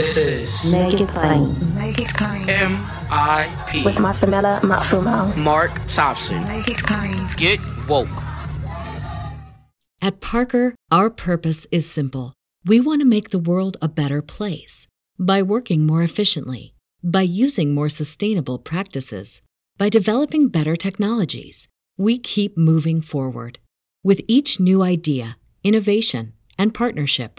This is Make It Plain. Make it plain. M.I.P. With Masamela Matfumo. Mark Thompson. Make it plain. Get woke. At Parker, our purpose is simple. We want to make the world a better place by working more efficiently, by using more sustainable practices, by developing better technologies. We keep moving forward. With each new idea, innovation, and partnership,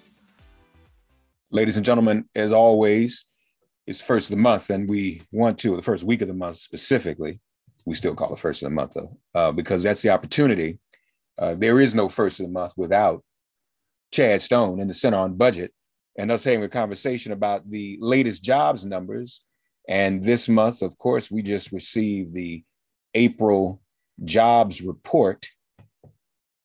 Ladies and gentlemen, as always, it's first of the month, and we want to, the first week of the month specifically, we still call it first of the month though, uh, because that's the opportunity. Uh, there is no first of the month without Chad Stone in the Center on Budget and us having a conversation about the latest jobs numbers. And this month, of course, we just received the April jobs report.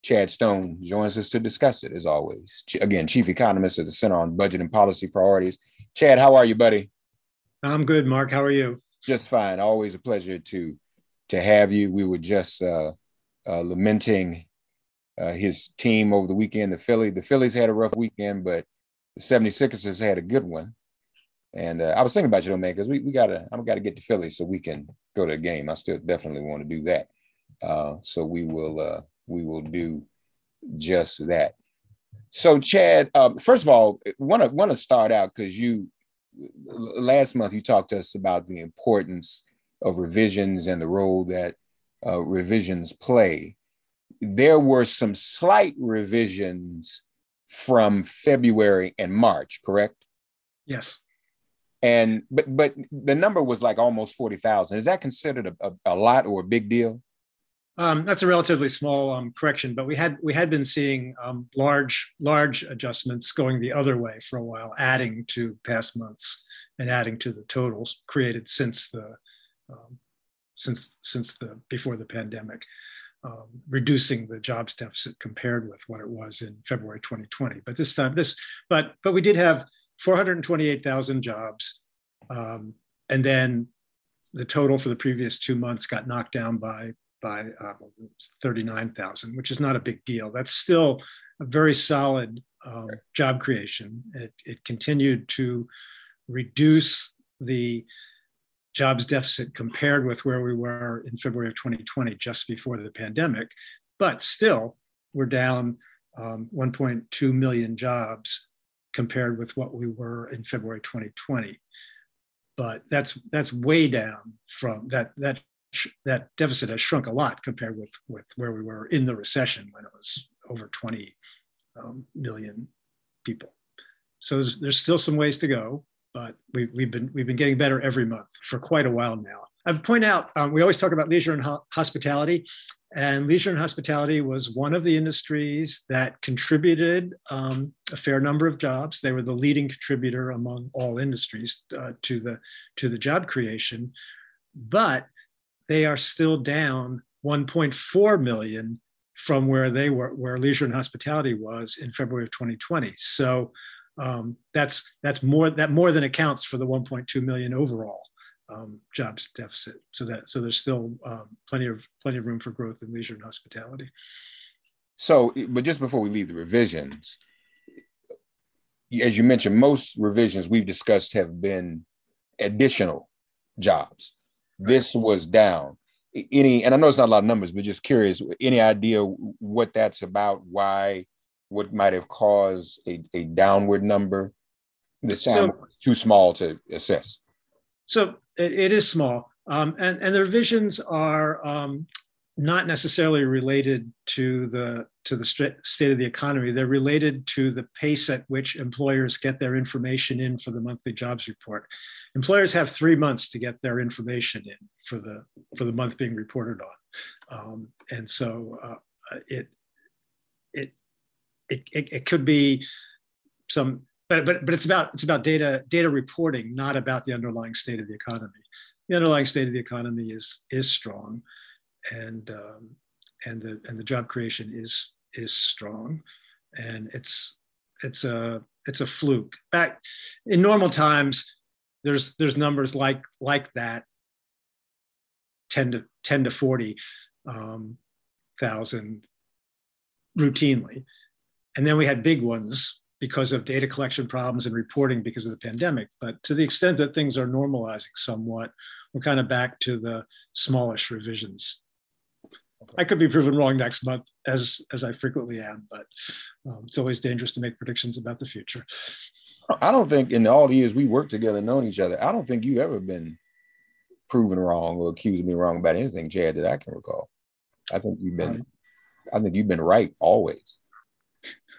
Chad Stone joins us to discuss it as always. Again, Chief Economist at the Center on Budget and Policy Priorities. Chad, how are you, buddy? I'm good, Mark. How are you? Just fine. Always a pleasure to to have you. We were just uh, uh, lamenting uh, his team over the weekend. The Philly, the Phillies had a rough weekend, but the 76ers had a good one. And uh, I was thinking about you, though, man, because we, we gotta I'm gotta get to Philly so we can go to a game. I still definitely want to do that. Uh, so we will uh, we will do just that. So Chad, um, first of all, want to want to start out because you last month you talked to us about the importance of revisions and the role that uh, revisions play there were some slight revisions from February and March, correct? Yes. And but but the number was like almost forty thousand. Is that considered a, a, a, lot or a big deal? Um, that's a relatively small um, correction, but we had we had been seeing um, large large adjustments going the other way for a while, adding to past months and adding to the totals created since the um, since since the before the pandemic um, reducing the jobs deficit compared with what it was in February 2020. But this time, this, but but we did have 428,000 jobs, um, and then the total for the previous two months got knocked down by by uh, 39,000, which is not a big deal. That's still a very solid um, job creation. It, it continued to reduce the jobs deficit compared with where we were in February of 2020, just before the pandemic. But still, we're down um, 1.2 million jobs compared with what we were in February 2020. But that's that's way down from that that that deficit has shrunk a lot compared with with where we were in the recession when it was over 20 um, million people. So there's, there's still some ways to go, but we, we've been we've been getting better every month for quite a while now. I'd point out um, we always talk about leisure and ho- hospitality, and leisure and hospitality was one of the industries that contributed um, a fair number of jobs. They were the leading contributor among all industries uh, to the to the job creation, but they are still down 1.4 million from where they were, where leisure and hospitality was in February of 2020. So um, that's that's more that more than accounts for the 1.2 million overall um, jobs deficit. So that so there's still um, plenty of plenty of room for growth in leisure and hospitality. So, but just before we leave the revisions, as you mentioned, most revisions we've discussed have been additional jobs. This was down. Any, and I know it's not a lot of numbers, but just curious, any idea what that's about? Why what might have caused a, a downward number? This sounds so, too small to assess. So it, it is small. Um, and, and the revisions are um, not necessarily related to the to the state of the economy. They're related to the pace at which employers get their information in for the monthly jobs report. Employers have three months to get their information in for the for the month being reported on, um, and so uh, it it it, it, it could be some but but but it's about it's about data data reporting, not about the underlying state of the economy. The underlying state of the economy is is strong, and um, and the and the job creation is is strong, and it's it's a it's a fluke. Back in normal times, there's there's numbers like like that, ten to ten to forty um, thousand routinely, and then we had big ones because of data collection problems and reporting because of the pandemic. But to the extent that things are normalizing somewhat, we're kind of back to the smallish revisions. I could be proven wrong next month, as as I frequently am, but um, it's always dangerous to make predictions about the future. I don't think in all the years we worked together, known each other, I don't think you've ever been proven wrong or accused me wrong about anything, Chad, that I can recall. I think you've been, um, I think you've been right always.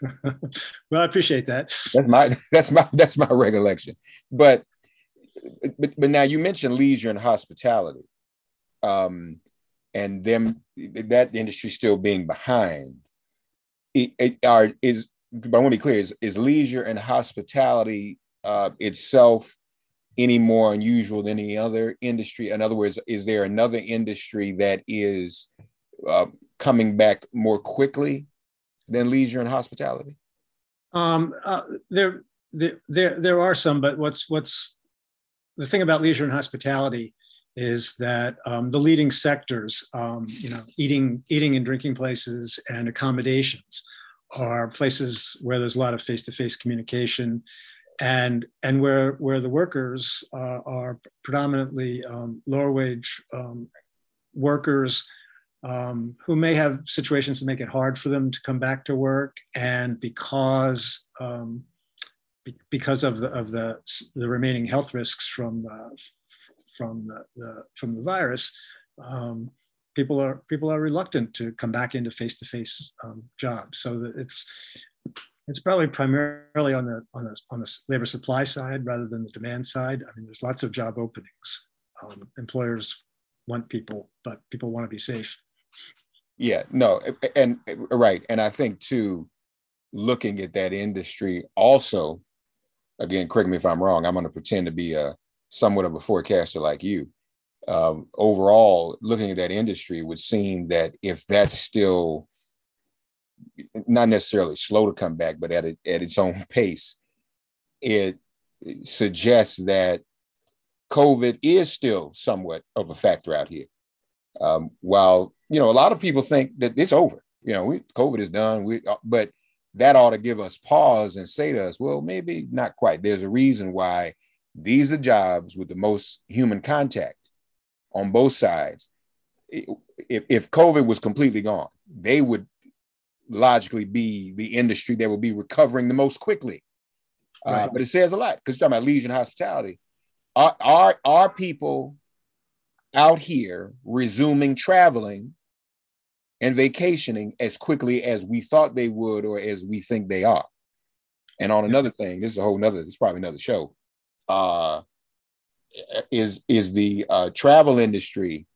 well, I appreciate that. That's my that's my that's my recollection. But but but now you mentioned leisure and hospitality. Um and them that industry still being behind. It, it are is but I want to be clear, is, is leisure and hospitality uh, itself any more unusual than any other industry? In other words, is there another industry that is uh, coming back more quickly than leisure and hospitality? Um, uh, there, there, there, there are some, but what's what's the thing about leisure and hospitality is that um, the leading sectors, um, you know, eating, eating and drinking places and accommodations are places where there's a lot of face-to-face communication and and where where the workers uh, are predominantly um, lower wage um, workers um, who may have situations that make it hard for them to come back to work, and because um, be, because of the of the the remaining health risks from uh, from the, the, from the virus, um, people are people are reluctant to come back into face to face jobs. So it's it's probably primarily on the on the on the labor supply side rather than the demand side. I mean, there's lots of job openings. Um, employers want people, but people want to be safe. Yeah, no, and right, and I think too, looking at that industry also, again, correct me if I'm wrong. I'm going to pretend to be a somewhat of a forecaster like you. Um, overall, looking at that industry would seem that if that's still not necessarily slow to come back, but at a, at its own pace, it suggests that COVID is still somewhat of a factor out here. Um, while you know, a lot of people think that it's over. You know, we, COVID is done. We, uh, but that ought to give us pause and say to us, well, maybe not quite. There's a reason why these are jobs with the most human contact on both sides. If, if COVID was completely gone, they would logically be the industry that would be recovering the most quickly. Uh, right. Uh, but it says a lot because you're talking about leisure hospitality. Are, are, are people out here resuming traveling and vacationing as quickly as we thought they would or as we think they are. And on another thing, this is a whole nother, it's probably another show. Uh, is is the uh, travel industry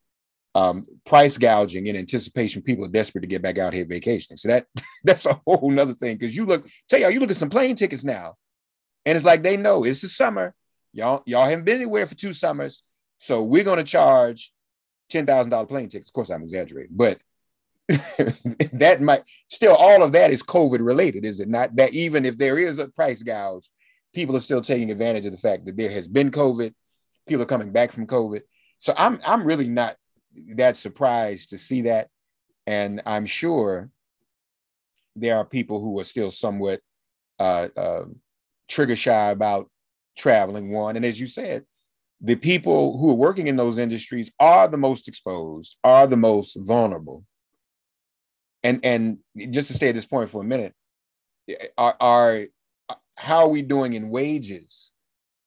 um, price gouging in anticipation people are desperate to get back out here vacationing. So that that's a whole nother thing. Cause you look, tell y'all, you look at some plane tickets now, and it's like they know it's the summer. Y'all, y'all haven't been anywhere for two summers. So we're gonna charge ten thousand dollar plane tickets. Of course, I'm exaggerating, but that might still all of that is COVID related, is it not? That even if there is a price gouge, people are still taking advantage of the fact that there has been COVID. People are coming back from COVID. So I'm I'm really not that surprised to see that. And I'm sure there are people who are still somewhat uh, uh, trigger shy about traveling. One, and as you said, the people who are working in those industries are the most exposed, are the most vulnerable and and just to stay at this point for a minute, are, are how are we doing in wages?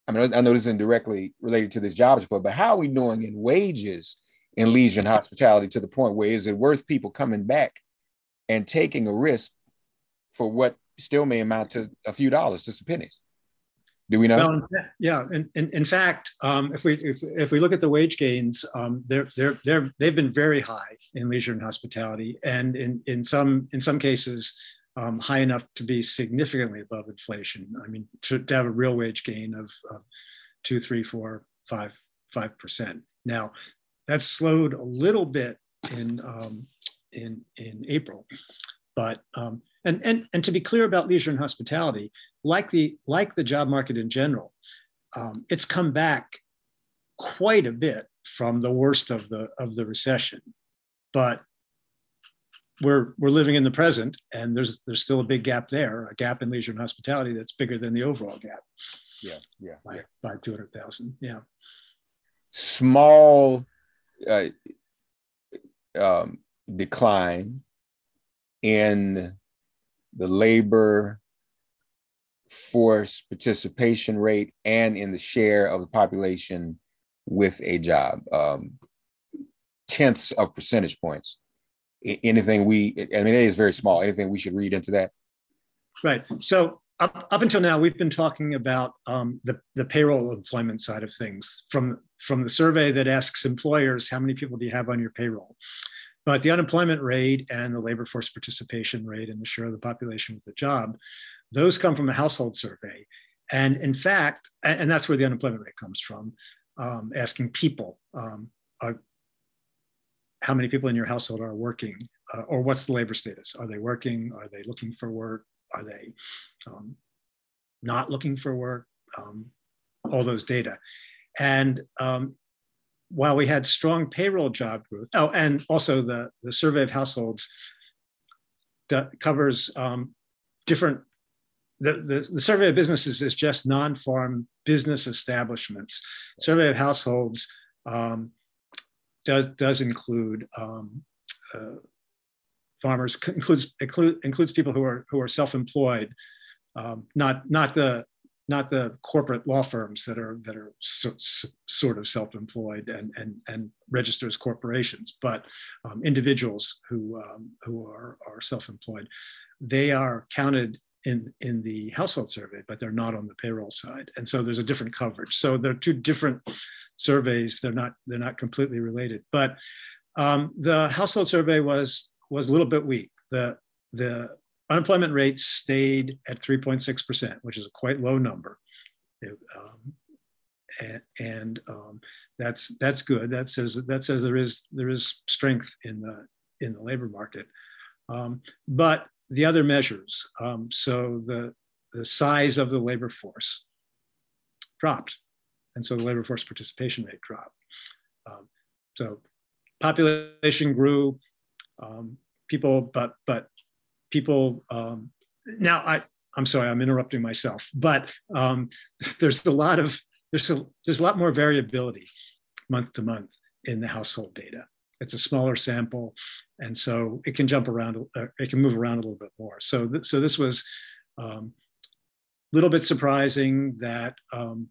I mean, I know this isn't directly related to this job report, but how are we doing in wages in leisure and hospitality to the point where is it worth people coming back and taking a risk for what still may amount to a few dollars, to some pennies? Do we know? Well, yeah. In, in, in fact, um, if we if, if we look at the wage gains, um, they're they're they're they've been very high in leisure and hospitality, and in in some in some cases, um, high enough to be significantly above inflation. I mean, to, to have a real wage gain of uh, two, three, four, five, five percent. Now, that's slowed a little bit in um, in in April, but um, and and and to be clear about leisure and hospitality, like the like the job market in general, um, it's come back quite a bit from the worst of the of the recession, but we're we're living in the present, and there's there's still a big gap there, a gap in leisure and hospitality that's bigger than the overall gap. Yeah, yeah, by, yeah. by two hundred thousand. Yeah, small uh, um, decline in the labor force participation rate and in the share of the population with a job. Um, tenths of percentage points. Anything we, I mean, it is very small. Anything we should read into that? Right. So up, up until now, we've been talking about um, the, the payroll employment side of things from, from the survey that asks employers, how many people do you have on your payroll? But the unemployment rate and the labor force participation rate and the share of the population with a job, those come from a household survey. And in fact, and that's where the unemployment rate comes from, um, asking people, um, are, how many people in your household are working, uh, or what's the labor status? Are they working? Are they looking for work? Are they um, not looking for work? Um, all those data. And um, while we had strong payroll job growth, oh, and also the, the survey of households covers um, different, the, the, the, survey of businesses is just non-farm business establishments. Survey of households um, does, does include um, uh, farmers, includes, include, includes people who are, who are self-employed, um, not, not the not the corporate law firms that are that are so, so, sort of self-employed and and and register as corporations, but um, individuals who um, who are are self-employed, they are counted in in the household survey, but they're not on the payroll side, and so there's a different coverage. So they're two different surveys. They're not they're not completely related, but um, the household survey was was a little bit weak. The the unemployment rate stayed at 3.6%, which is a quite low number. It, um, and, and um, that's that's good. That says that says there is there is strength in the in the labor market. Um, but the other measures, um, so the the size of the labor force dropped, and so the labor force participation rate dropped. Um, so population grew, um, people, but but people um, now I I'm sorry I'm interrupting myself, but um, there's a lot of there's a there's a lot more variability month to month in the household data. It's a smaller sample, and so it can jump around. Uh, it can move around a little bit more. So th- so this was a um, little bit surprising that. Um,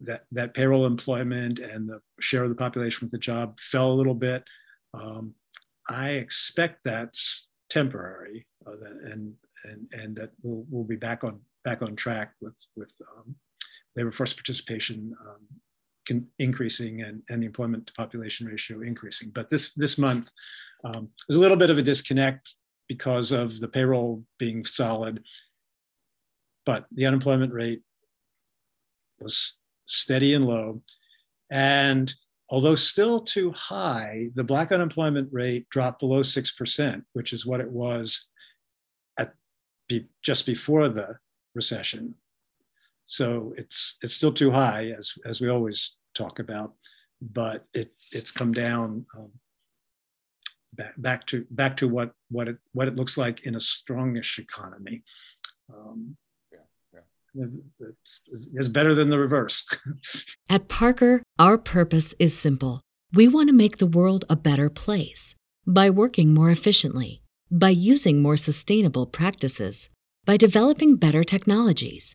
that, that payroll employment and the share of the population with the job fell a little bit. Um, I expect that's temporary, uh, and and and that we'll, we'll be back on back on track with with um, labor force participation um, increasing and, and the employment to population ratio increasing. But this this month um, there's a little bit of a disconnect because of the payroll being solid, but the unemployment rate was steady and low, and Although still too high, the black unemployment rate dropped below 6%, which is what it was at be, just before the recession. So it's it's still too high, as, as we always talk about, but it, it's come down um, back, back to back to what what it what it looks like in a strongish economy. Um, is better than the reverse. At Parker, our purpose is simple. We want to make the world a better place by working more efficiently, by using more sustainable practices, by developing better technologies.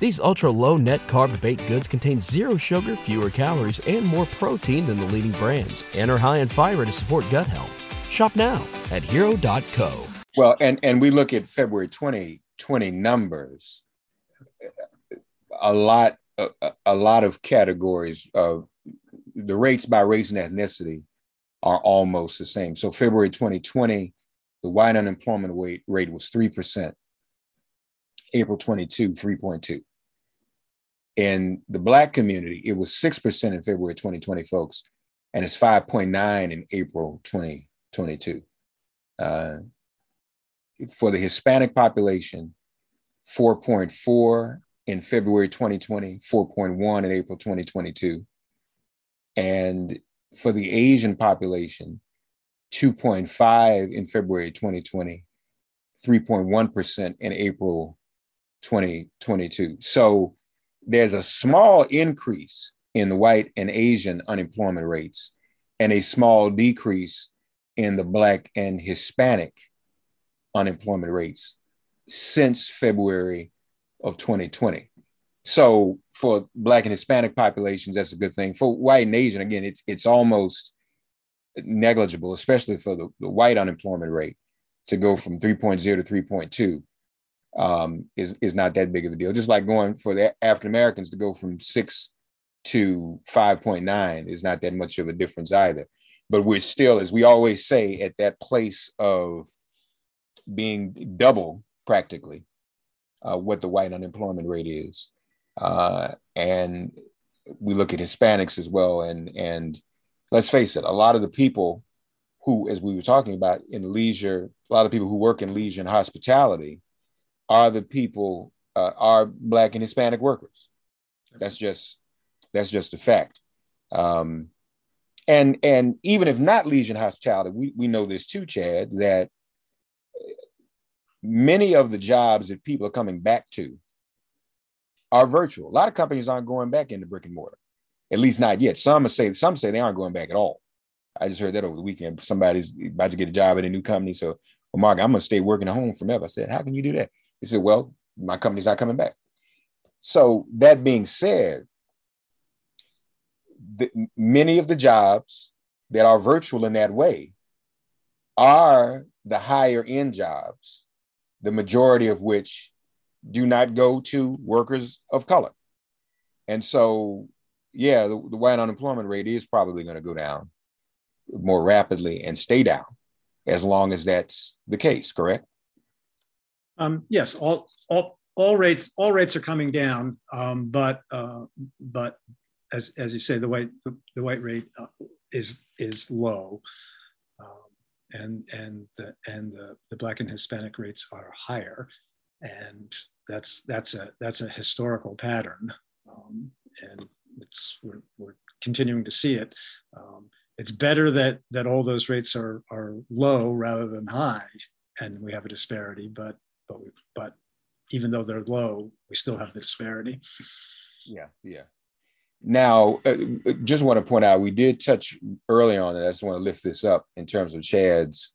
These ultra low net carb baked goods contain zero sugar, fewer calories, and more protein than the leading brands, and are high in fiber to support gut health. Shop now at hero.co. Well, and, and we look at February 2020 numbers, a lot, a, a lot of categories of the rates by race and ethnicity are almost the same. So February 2020, the white unemployment rate, rate was 3%. April 22, 3.2. In the Black community, it was 6% in February 2020, folks, and it's 5.9 in April 2022. Uh, for the Hispanic population, 4.4 in February 2020, 4.1 in April 2022. And for the Asian population, 2.5 in February 2020, 3.1% in April 2022. So there's a small increase in white and Asian unemployment rates and a small decrease in the Black and Hispanic unemployment rates since February of 2020. So for Black and Hispanic populations, that's a good thing. For white and Asian, again, it's it's almost negligible, especially for the, the white unemployment rate to go from 3.0 to 3.2 um, is is not that big of a deal. Just like going for the African Americans to go from six to five point nine is not that much of a difference either. But we're still, as we always say, at that place of being double practically uh, what the white unemployment rate is, uh, and we look at Hispanics as well. And and let's face it, a lot of the people who, as we were talking about in leisure, a lot of people who work in leisure and hospitality are the people uh, are black and Hispanic workers. That's just that's just a fact. Um, and and even if not leisure hospitality, we, we know this too, Chad, that many of the jobs that people are coming back to are virtual. A lot of companies aren't going back into brick and mortar, at least not yet. Some say some say they aren't going back at all. I just heard that over the weekend. Somebody's about to get a job at a new company, so well, Mark, I'm gonna stay working at home forever. I said, how can you do that? He said, Well, my company's not coming back. So, that being said, the, many of the jobs that are virtual in that way are the higher end jobs, the majority of which do not go to workers of color. And so, yeah, the, the white unemployment rate is probably going to go down more rapidly and stay down as long as that's the case, correct? Um, yes, all, all, all rates all rates are coming down, um, but uh, but as, as you say, the white the, the white rate uh, is is low, um, and and the and the, the black and Hispanic rates are higher, and that's that's a that's a historical pattern, um, and it's we're, we're continuing to see it. Um, it's better that that all those rates are are low rather than high, and we have a disparity, but but we, but even though they're low, we still have the disparity. Yeah, yeah. Now, uh, just want to point out, we did touch early on, and I just want to lift this up in terms of Chad's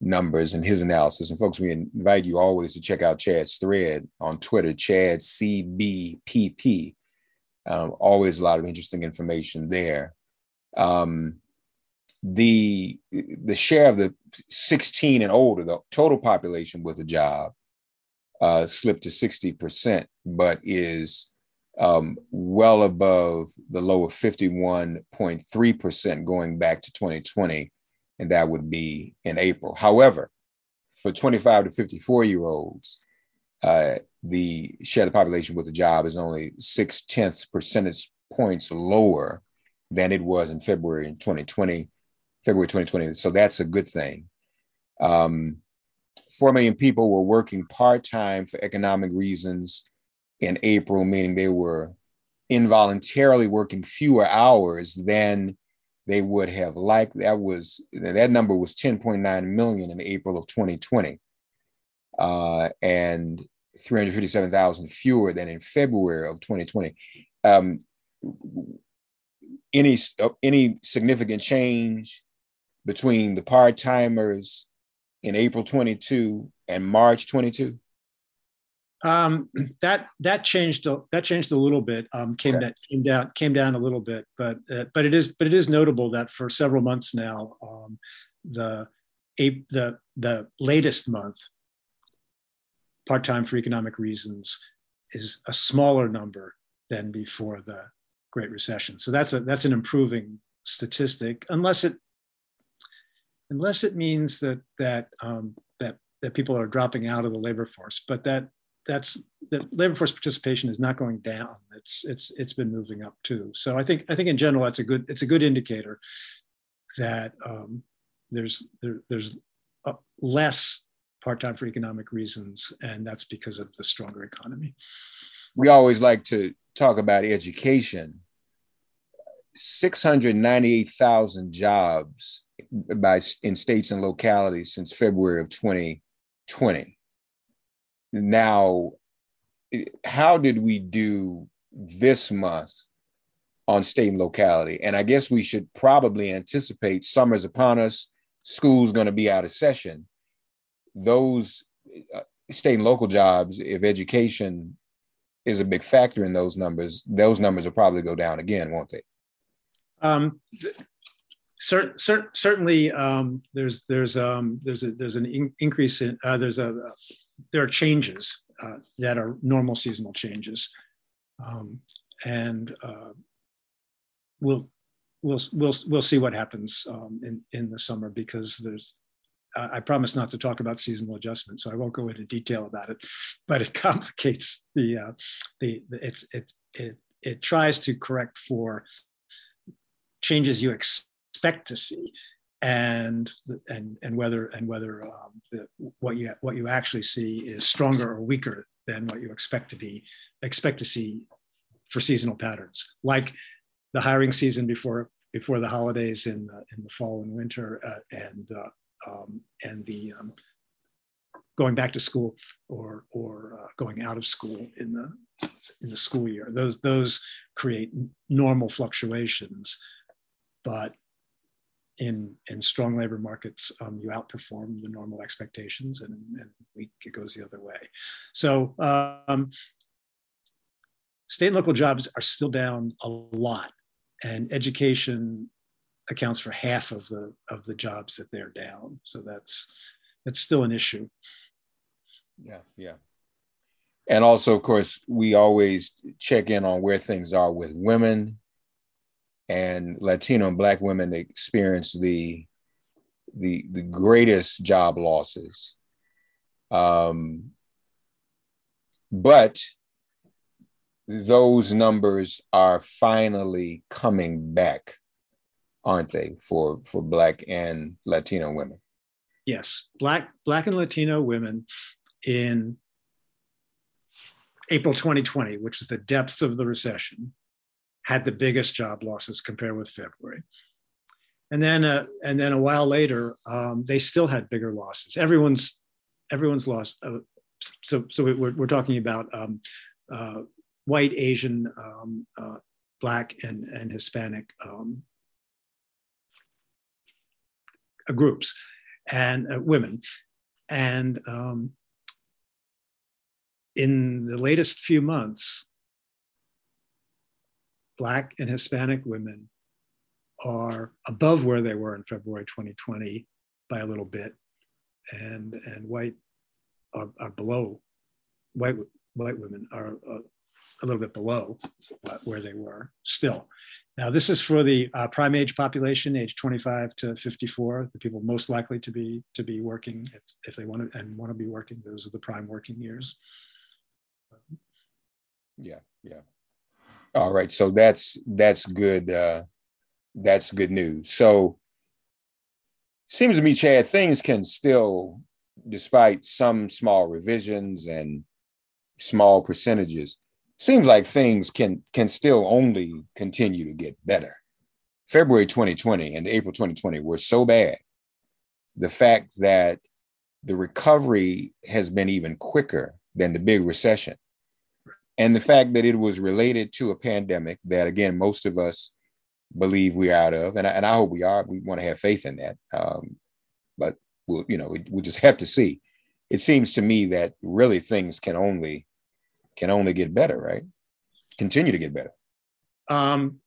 numbers and his analysis. And folks, we invite you always to check out Chad's thread on Twitter, Chad CBPP. Um, always a lot of interesting information there. Um, the the share of the 16 and older, the total population with a job, uh, slipped to 60%, but is um, well above the low of 51.3% going back to 2020, and that would be in April. However, for 25 to 54 year olds, uh, the share of the population with a job is only six tenths percentage points lower than it was in February in 2020, February 2020. So that's a good thing. Um, 4 million people were working part time for economic reasons in April, meaning they were involuntarily working fewer hours than they would have liked. That was that number was 10.9 million in April of 2020, uh, and 357,000 fewer than in February of 2020. Um, any any significant change between the part timers in April 22 and March 22? Um, that that changed that changed a little bit. Um, came Okay. that came down came down a little bit, but uh, but it is but it is notable that for several months now, um, the a, the the latest month part time for economic reasons is a smaller number than before the Great Recession. So that's a that's an improving statistic, unless it unless it means that that um, that that people are dropping out of the labor force. But that that's that labor force participation is not going down. It's it's it's been moving up too. So I think I think in general that's a good it's a good indicator that um, there's there, there's uh, less part-time for economic reasons, and that's because of the stronger economy. We always like to talk about education. 698,000 jobs by in states and localities since February of 2020. Now, how did we do this month on state and locality? And I guess we should probably anticipate summer's upon us, school's going to be out of session. Those uh, state and local jobs, if education is a big factor in those numbers, those numbers will probably go down again, won't they? Um, cer- cer- certainly, um, there's there's um, there's a, there's an in- increase in uh, there's a there are changes uh, that are normal seasonal changes, um, and uh, we'll we'll we'll we'll see what happens um, in in the summer because there's uh, I promise not to talk about seasonal adjustment, so I won't go into detail about it. But it complicates the uh, the, the it's it it it tries to correct for changes you expect to see, and and and whether and whether um, the, what you what you actually see is stronger or weaker than what you expect to be expect to see for seasonal patterns, like the hiring season before before the holidays in the, in the fall and winter, uh, and uh, um, and the um, going back to school or or uh, going out of school in the in the school year. Those those create normal fluctuations, but in in strong labor markets, um, you outperform the normal expectations, and and weak it goes the other way. So. Um, state and local jobs are still down a lot, and education accounts for half of the of the jobs that they're down. So that's that's still an issue. Yeah, yeah. And also, of course, we always check in on where things are with women and Latino and Black women experience the the the greatest job losses. Um, but those numbers are finally coming back, aren't they, for for Black and Latino women? Yes, Black Black and Latino women in April 2020, which was the depths of the recession, had the biggest job losses compared with February. And then, uh, and then a while later, um, they still had bigger losses. Everyone's, everyone's lost. Uh, so, so we're, we're talking about um, uh, white, Asian, um, uh, Black, and, and Hispanic um, groups and uh, women. And um, in the latest few months, Black and Hispanic women are above where they were in February 2020 by a little bit, and, and white are, are below, white, white women are uh, a little bit below where they were still. Now, this is for the uh, prime age population, age 25 to 54, the people most likely to be to be working if, if they want to and want to be working. Those are the prime working years. Yeah, yeah. All right, so that's that's good. Uh, that's good news. So, seems to me, Chad, things can still, despite some small revisions and small percentages, seems like things can can still only continue to get better. February 2020 and April 2020 were so bad. The fact that the recovery has been even quicker than the big recession. And the fact that it was related to a pandemic that, again, most of us believe we're out of, and I, and I hope we are. We want to have faith in that. Um, but we'll, you know, we, we'll just have to see. It seems to me that really things can only can only get better, right? Continue to get better. Um,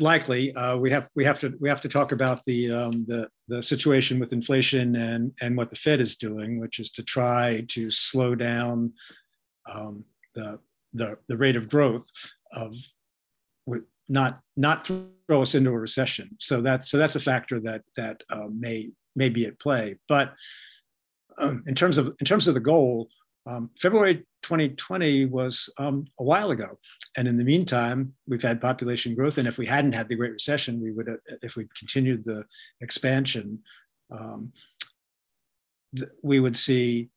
likely, uh, we have we have to we have to talk about the um, the the situation with inflation and and what the Fed is doing, which is to try to slow down um, the the the rate of growth of not not throw us into a recession. So that's so that's a factor that that uh, may may be at play. But um, in terms of in terms of the goal, um, February 2020 was um, a while ago, and in the meantime, we've had population growth. And if we hadn't had the Great Recession, we would, have, if we continued the expansion, um, we would see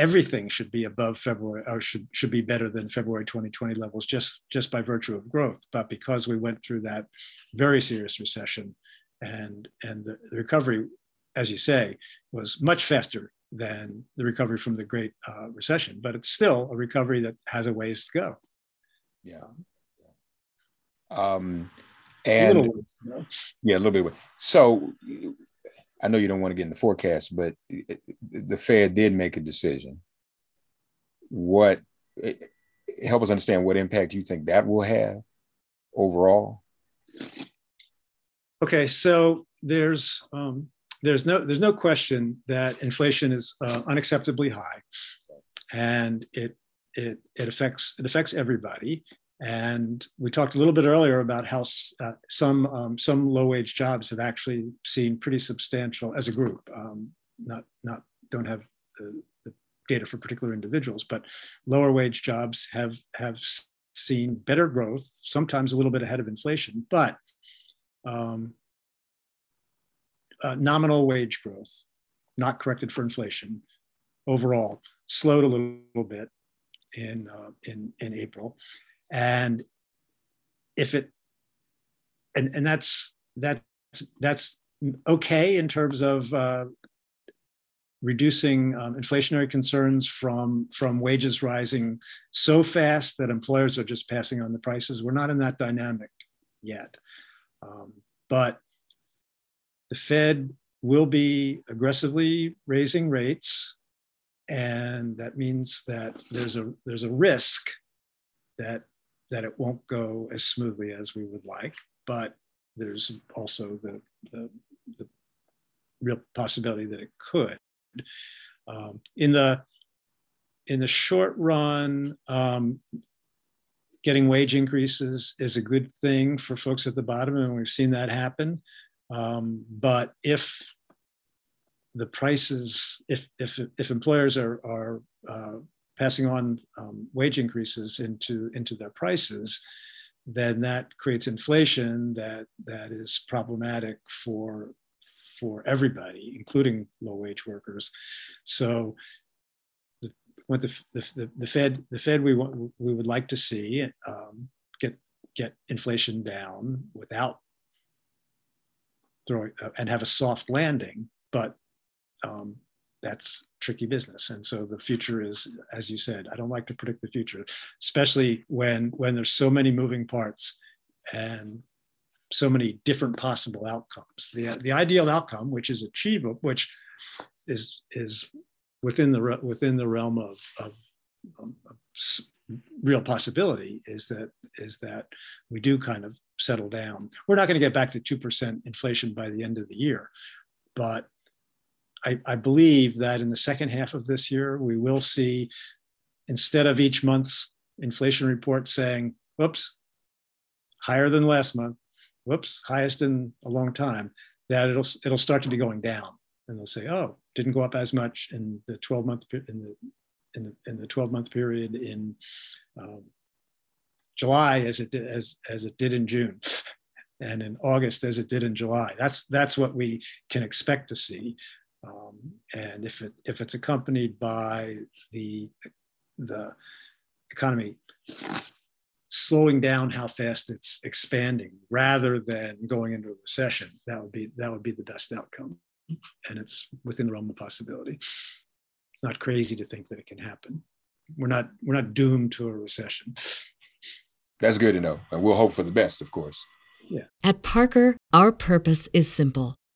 everything should be above February or should should be better than February 2020 levels just just by virtue of growth. But because we went through that very serious recession, and and the, the recovery, as you say, was much faster than the recovery from the Great uh, Recession. But it's still a recovery that has a ways to go. Yeah. Um, and a little ways to go. yeah, a little bit. So I know you don't want to get in the forecast, but the Fed did make a decision. What help us understand what impact you think that will have overall? Okay, so there's um, there's no there's no question that inflation is uh, unacceptably high, and it it it affects it affects everybody. And we talked a little bit earlier about how uh, some um, some low wage jobs have actually seen pretty substantial as a group. Um, not not don't have the, the, data for particular individuals, but lower wage jobs have have seen better growth, sometimes a little bit ahead of inflation, but um, uh, nominal wage growth, not corrected for inflation, overall slowed a little bit in uh, in in April, and if it and and that's that's that's okay in terms of uh, reducing um, inflationary concerns from from wages rising so fast that employers are just passing on the prices. We're not in that dynamic yet, um, but the Fed will be aggressively raising rates, and that means that there's a there's a risk that that it won't go as smoothly as we would like, but there's also the, the, the real possibility that it could. Um, in the in the short run, um, getting wage increases is a good thing for folks at the bottom, and we've seen that happen. Um, but if the prices, if if if employers are are uh, passing on um, wage increases into into their prices, then that creates inflation that that is problematic for for everybody, including low wage workers. So what the, the, the Fed the Fed we want we would like to see um, get get inflation down without throwing uh, and have a soft landing, but um, that's tricky business. And so the future is as you said i don't like to predict the future especially when when there's so many moving parts and so many different possible outcomes. The the ideal outcome which is achievable which is is within the within the realm of, of, of real possibility is that is that we do kind of settle down. We're not going to get back to 2% inflation by the end of the year but I, I believe that in the second half of this year, we will see, instead of each month's inflation report saying, whoops, higher than last month, whoops, highest in a long time, that it'll, it'll start to be going down. And they'll say, oh, didn't go up as much in the 12 month, in the, in the, in the 12 month period in um, July as it did, as, as it did in June and in August as it did in July. That's, that's what we can expect to see. Um, and if it if it's accompanied by the the economy slowing down how fast it's expanding rather than going into a recession, that would be that would be the best outcome. And it's within the realm of possibility. It's not crazy to think that it can happen. We're not we're not doomed to a recession. That's good to know. And we'll hope for the best, of course. Yeah. At Parker, our purpose is simple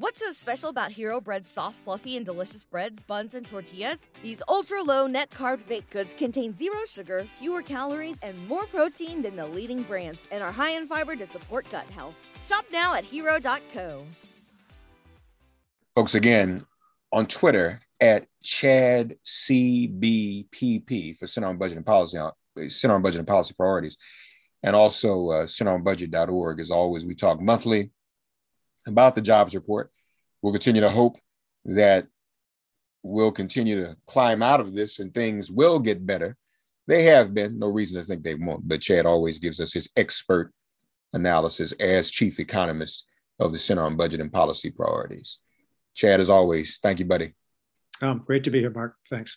What's so special about Hero Bread's soft, fluffy, and delicious breads, buns, and tortillas? These ultra low net carb baked goods contain zero sugar, fewer calories, and more protein than the leading brands, and are high in fiber to support gut health. Shop now at hero.co. Folks, again, on Twitter at Chad CBPP for Center on Budget and Policy, uh, Center on Budget and Policy Priorities, and also uh, centeronbudget.org. As always, we talk monthly about the jobs report. We'll continue to hope that we'll continue to climb out of this and things will get better. They have been, no reason to think they won't, but Chad always gives us his expert analysis as chief economist of the Center on Budget and Policy Priorities. Chad, as always, thank you, buddy. Um, great to be here, Mark. Thanks.